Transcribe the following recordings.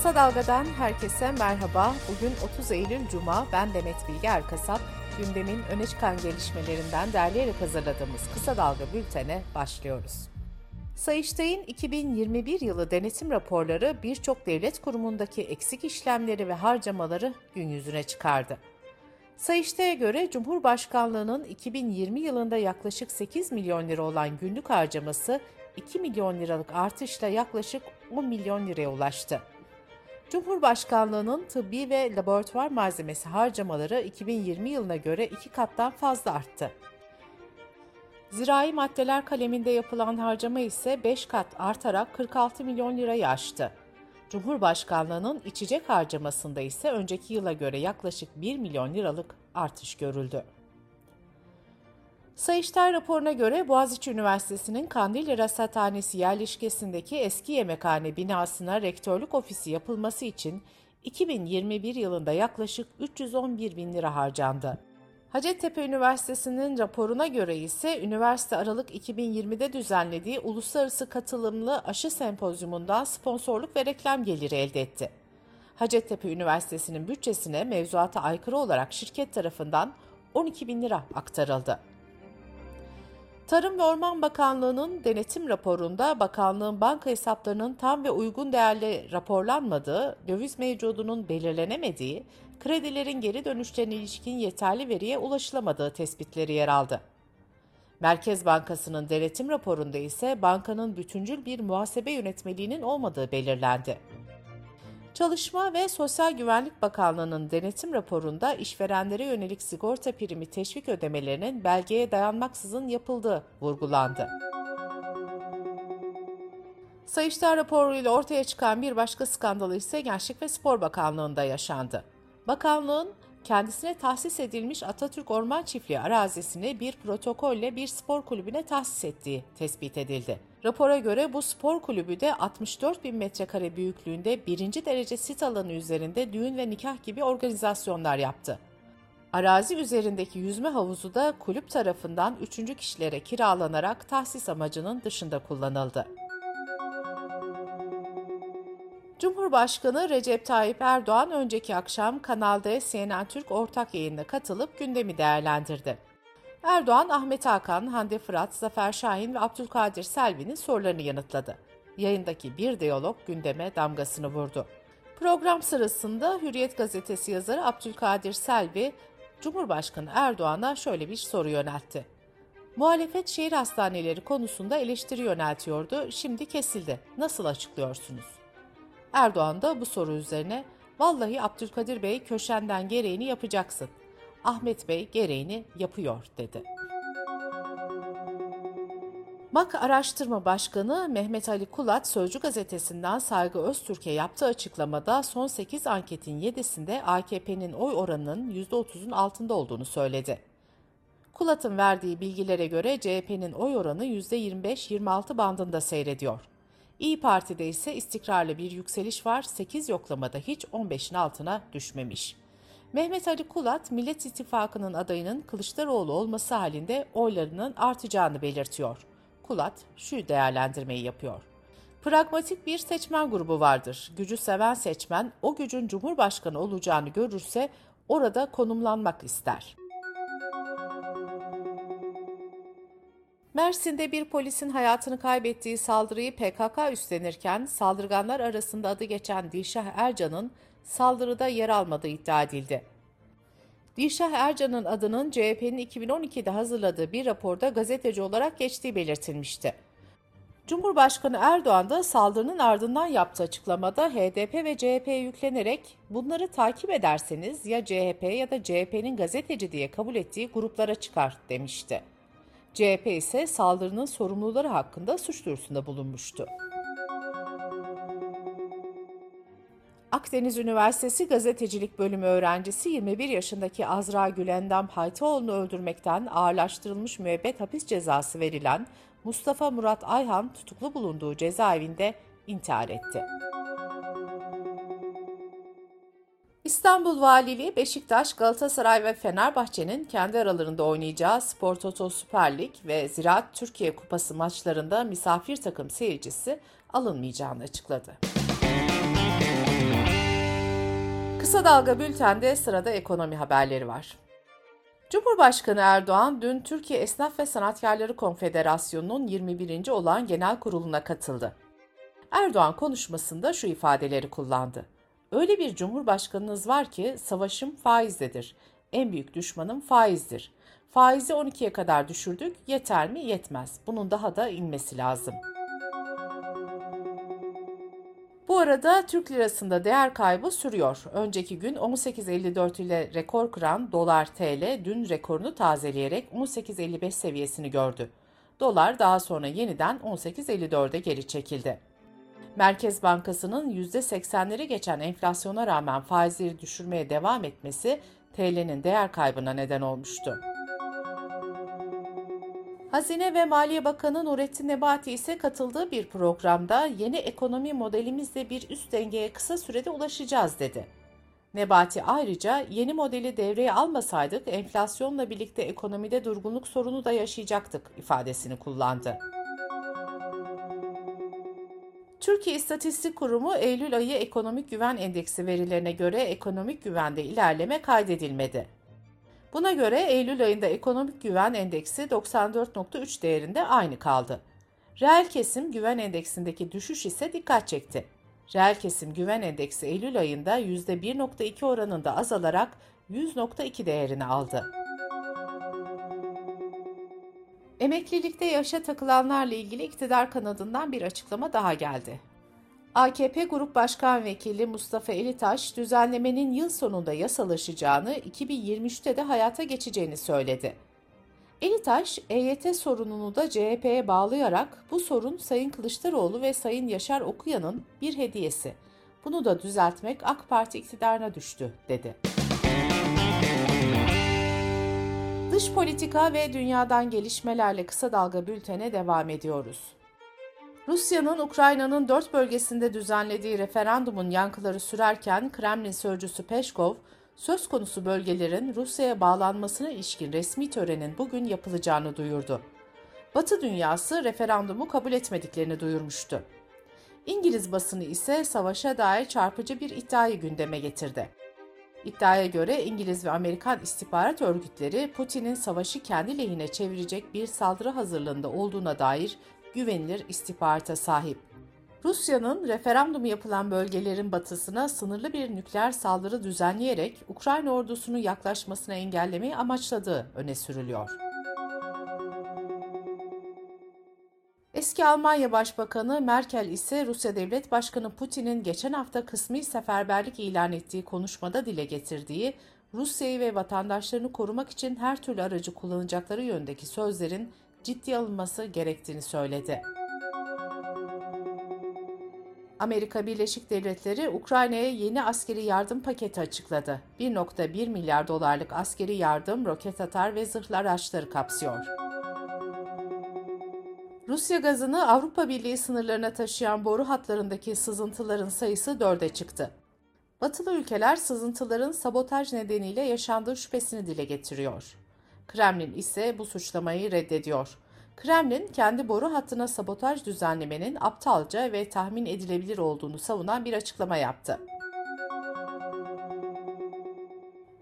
Kısa Dalga'dan herkese merhaba. Bugün 30 Eylül Cuma. Ben Demet Bilge Erkasap. Gündemin öne çıkan gelişmelerinden derleyerek hazırladığımız Kısa Dalga bültene başlıyoruz. Sayıştay'ın 2021 yılı denetim raporları birçok devlet kurumundaki eksik işlemleri ve harcamaları gün yüzüne çıkardı. Sayıştay'a göre Cumhurbaşkanlığının 2020 yılında yaklaşık 8 milyon lira olan günlük harcaması 2 milyon liralık artışla yaklaşık 10 milyon liraya ulaştı. Cumhurbaşkanlığının tıbbi ve laboratuvar malzemesi harcamaları 2020 yılına göre iki kattan fazla arttı. Zirai maddeler kaleminde yapılan harcama ise 5 kat artarak 46 milyon lirayı aştı. Cumhurbaşkanlığının içecek harcamasında ise önceki yıla göre yaklaşık 1 milyon liralık artış görüldü. Sayıştay raporuna göre Boğaziçi Üniversitesi'nin Kandilli Rasathanesi yerleşkesindeki eski yemekhane binasına rektörlük ofisi yapılması için 2021 yılında yaklaşık 311 bin lira harcandı. Hacettepe Üniversitesi'nin raporuna göre ise üniversite Aralık 2020'de düzenlediği uluslararası katılımlı aşı sempozyumundan sponsorluk ve reklam geliri elde etti. Hacettepe Üniversitesi'nin bütçesine mevzuata aykırı olarak şirket tarafından 12 bin lira aktarıldı. Tarım ve Orman Bakanlığı'nın denetim raporunda bakanlığın banka hesaplarının tam ve uygun değerli raporlanmadığı, döviz mevcudunun belirlenemediği, kredilerin geri dönüşlerine ilişkin yeterli veriye ulaşılamadığı tespitleri yer aldı. Merkez Bankası'nın denetim raporunda ise bankanın bütüncül bir muhasebe yönetmeliğinin olmadığı belirlendi. Çalışma ve Sosyal Güvenlik Bakanlığı'nın denetim raporunda işverenlere yönelik sigorta primi teşvik ödemelerinin belgeye dayanmaksızın yapıldığı vurgulandı. Sayıştay raporuyla ortaya çıkan bir başka skandalı ise Gençlik ve Spor Bakanlığı'nda yaşandı. Bakanlığın kendisine tahsis edilmiş Atatürk Orman Çiftliği arazisini bir protokolle bir spor kulübüne tahsis ettiği tespit edildi. Rapora göre bu spor kulübü de 64 bin metrekare büyüklüğünde birinci derece sit alanı üzerinde düğün ve nikah gibi organizasyonlar yaptı. Arazi üzerindeki yüzme havuzu da kulüp tarafından üçüncü kişilere kiralanarak tahsis amacının dışında kullanıldı. Cumhurbaşkanı Recep Tayyip Erdoğan önceki akşam Kanal D CNN Türk ortak yayında katılıp gündemi değerlendirdi. Erdoğan, Ahmet Hakan, Hande Fırat, Zafer Şahin ve Abdülkadir Selvi'nin sorularını yanıtladı. Yayındaki bir diyalog gündeme damgasını vurdu. Program sırasında Hürriyet gazetesi yazarı Abdülkadir Selvi, Cumhurbaşkanı Erdoğan'a şöyle bir soru yöneltti. Muhalefet şehir hastaneleri konusunda eleştiri yöneltiyordu, şimdi kesildi. Nasıl açıklıyorsunuz? Erdoğan da bu soru üzerine, vallahi Abdülkadir Bey köşenden gereğini yapacaksın. Ahmet Bey gereğini yapıyor dedi. MAK Araştırma Başkanı Mehmet Ali Kulat Sözcü gazetesinden Saygı Öztürk'e yaptığı açıklamada son 8 anketin 7'sinde AKP'nin oy oranının %30'un altında olduğunu söyledi. Kulat'ın verdiği bilgilere göre CHP'nin oy oranı %25-26 bandında seyrediyor. İyi Parti'de ise istikrarlı bir yükseliş var, 8 yoklamada hiç 15'in altına düşmemiş. Mehmet Ali Kulat, Millet İttifakı'nın adayının Kılıçdaroğlu olması halinde oylarının artacağını belirtiyor. Kulat şu değerlendirmeyi yapıyor. Pragmatik bir seçmen grubu vardır. Gücü seven seçmen o gücün cumhurbaşkanı olacağını görürse orada konumlanmak ister. Mersin'de bir polisin hayatını kaybettiği saldırıyı PKK üstlenirken saldırganlar arasında adı geçen Dilşah Ercan'ın saldırıda yer almadığı iddia edildi. Dilşah Ercan'ın adının CHP'nin 2012'de hazırladığı bir raporda gazeteci olarak geçtiği belirtilmişti. Cumhurbaşkanı Erdoğan da saldırının ardından yaptığı açıklamada HDP ve CHP'ye yüklenerek bunları takip ederseniz ya CHP ya da CHP'nin gazeteci diye kabul ettiği gruplara çıkar demişti. CHP ise saldırının sorumluları hakkında suç duyurusunda bulunmuştu. Akdeniz Üniversitesi Gazetecilik Bölümü öğrencisi 21 yaşındaki Azra Gülendam Haytoğlu'nu öldürmekten ağırlaştırılmış müebbet hapis cezası verilen Mustafa Murat Ayhan tutuklu bulunduğu cezaevinde intihar etti. İstanbul Valiliği Beşiktaş, Galatasaray ve Fenerbahçe'nin kendi aralarında oynayacağı Spor Toto Süper Lig ve Ziraat Türkiye Kupası maçlarında misafir takım seyircisi alınmayacağını açıkladı. Kısa Dalga Bülten'de sırada ekonomi haberleri var. Cumhurbaşkanı Erdoğan dün Türkiye Esnaf ve Sanatkarları Konfederasyonu'nun 21. olan genel kuruluna katıldı. Erdoğan konuşmasında şu ifadeleri kullandı. Öyle bir cumhurbaşkanınız var ki savaşım faizdedir. En büyük düşmanım faizdir. Faizi 12'ye kadar düşürdük. Yeter mi? Yetmez. Bunun daha da inmesi lazım. Arada Türk lirasında değer kaybı sürüyor. Önceki gün 18.54 ile rekor kıran dolar TL dün rekorunu tazeleyerek 18.55 seviyesini gördü. Dolar daha sonra yeniden 18.54'e geri çekildi. Merkez Bankası'nın %80'leri geçen enflasyona rağmen faizleri düşürmeye devam etmesi TL'nin değer kaybına neden olmuştu. Hazine ve Maliye Bakanı Nurettin Nebati ise katıldığı bir programda yeni ekonomi modelimizle bir üst dengeye kısa sürede ulaşacağız dedi. Nebati ayrıca yeni modeli devreye almasaydık enflasyonla birlikte ekonomide durgunluk sorunu da yaşayacaktık ifadesini kullandı. Türkiye İstatistik Kurumu Eylül ayı ekonomik güven endeksi verilerine göre ekonomik güvende ilerleme kaydedilmedi. Buna göre Eylül ayında ekonomik güven endeksi 94.3 değerinde aynı kaldı. Reel kesim güven endeksindeki düşüş ise dikkat çekti. Reel kesim güven endeksi Eylül ayında %1.2 oranında azalarak 100.2 değerini aldı. Emeklilikte yaşa takılanlarla ilgili iktidar kanadından bir açıklama daha geldi. AKP Grup Başkan Vekili Mustafa Elitaş, düzenlemenin yıl sonunda yasalaşacağını, 2023'te de hayata geçeceğini söyledi. Elitaş, EYT sorununu da CHP'ye bağlayarak bu sorun Sayın Kılıçdaroğlu ve Sayın Yaşar Okuyan'ın bir hediyesi. Bunu da düzeltmek AK Parti iktidarına düştü, dedi. Dış politika ve dünyadan gelişmelerle kısa dalga bültene devam ediyoruz. Rusya'nın Ukrayna'nın dört bölgesinde düzenlediği referandumun yankıları sürerken Kremlin sözcüsü Peşkov, söz konusu bölgelerin Rusya'ya bağlanmasına ilişkin resmi törenin bugün yapılacağını duyurdu. Batı dünyası referandumu kabul etmediklerini duyurmuştu. İngiliz basını ise savaşa dair çarpıcı bir iddiayı gündeme getirdi. İddiaya göre İngiliz ve Amerikan istihbarat örgütleri Putin'in savaşı kendi lehine çevirecek bir saldırı hazırlığında olduğuna dair güvenilir istihbarata sahip. Rusya'nın referandumu yapılan bölgelerin batısına sınırlı bir nükleer saldırı düzenleyerek Ukrayna ordusunu yaklaşmasına engellemeyi amaçladığı öne sürülüyor. Eski Almanya Başbakanı Merkel ise Rusya Devlet Başkanı Putin'in geçen hafta kısmi seferberlik ilan ettiği konuşmada dile getirdiği Rusya'yı ve vatandaşlarını korumak için her türlü aracı kullanacakları yöndeki sözlerin ciddi alınması gerektiğini söyledi. Amerika Birleşik Devletleri Ukrayna'ya yeni askeri yardım paketi açıkladı. 1.1 milyar dolarlık askeri yardım roket atar ve zırhlı araçları kapsıyor. Rusya gazını Avrupa Birliği sınırlarına taşıyan boru hatlarındaki sızıntıların sayısı 4'e çıktı. Batılı ülkeler sızıntıların sabotaj nedeniyle yaşandığı şüphesini dile getiriyor. Kremlin ise bu suçlamayı reddediyor. Kremlin kendi boru hattına sabotaj düzenlemenin aptalca ve tahmin edilebilir olduğunu savunan bir açıklama yaptı.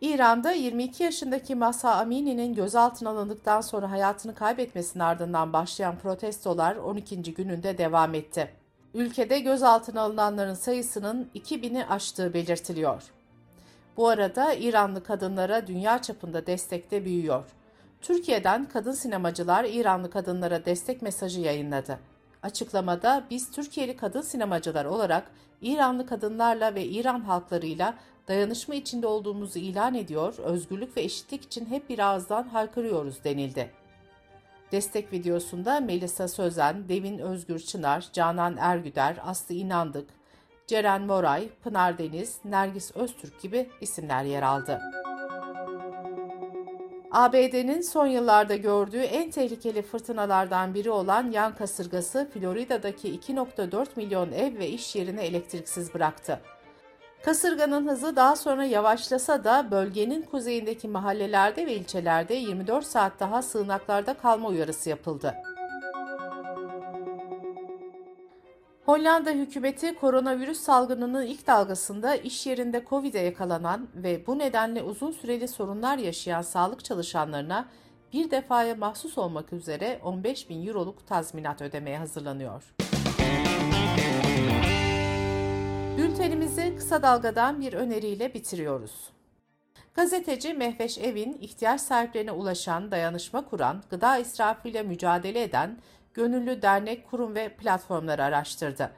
İran'da 22 yaşındaki Masa Amini'nin gözaltına alındıktan sonra hayatını kaybetmesinin ardından başlayan protestolar 12. gününde devam etti. Ülkede gözaltına alınanların sayısının 2000'i aştığı belirtiliyor. Bu arada İranlı kadınlara dünya çapında destekte büyüyor. Türkiye'den kadın sinemacılar İranlı kadınlara destek mesajı yayınladı. Açıklamada biz Türkiye'li kadın sinemacılar olarak İranlı kadınlarla ve İran halklarıyla dayanışma içinde olduğumuzu ilan ediyor, özgürlük ve eşitlik için hep bir ağızdan haykırıyoruz denildi. Destek videosunda Melisa Sözen, Devin Özgür Çınar, Canan Ergüder, Aslı İnandık, Ceren Moray, Pınar Deniz, Nergis Öztürk gibi isimler yer aldı. ABD'nin son yıllarda gördüğü en tehlikeli fırtınalardan biri olan yan kasırgası Florida'daki 2.4 milyon ev ve iş yerini elektriksiz bıraktı. Kasırganın hızı daha sonra yavaşlasa da bölgenin kuzeyindeki mahallelerde ve ilçelerde 24 saat daha sığınaklarda kalma uyarısı yapıldı. Hollanda hükümeti koronavirüs salgınının ilk dalgasında iş yerinde Covid'e yakalanan ve bu nedenle uzun süreli sorunlar yaşayan sağlık çalışanlarına bir defaya mahsus olmak üzere 15 bin euroluk tazminat ödemeye hazırlanıyor. Bültenimizi kısa dalgadan bir öneriyle bitiriyoruz. Gazeteci Mehveş Evin ihtiyaç sahiplerine ulaşan, dayanışma kuran, gıda israfıyla mücadele eden gönüllü dernek, kurum ve platformları araştırdı.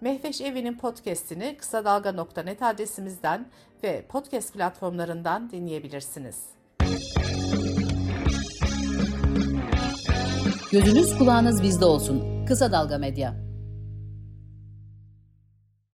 Mehveş Evi'nin podcast'ini kısa dalga.net adresimizden ve podcast platformlarından dinleyebilirsiniz. Gözünüz kulağınız bizde olsun. Kısa Dalga Medya.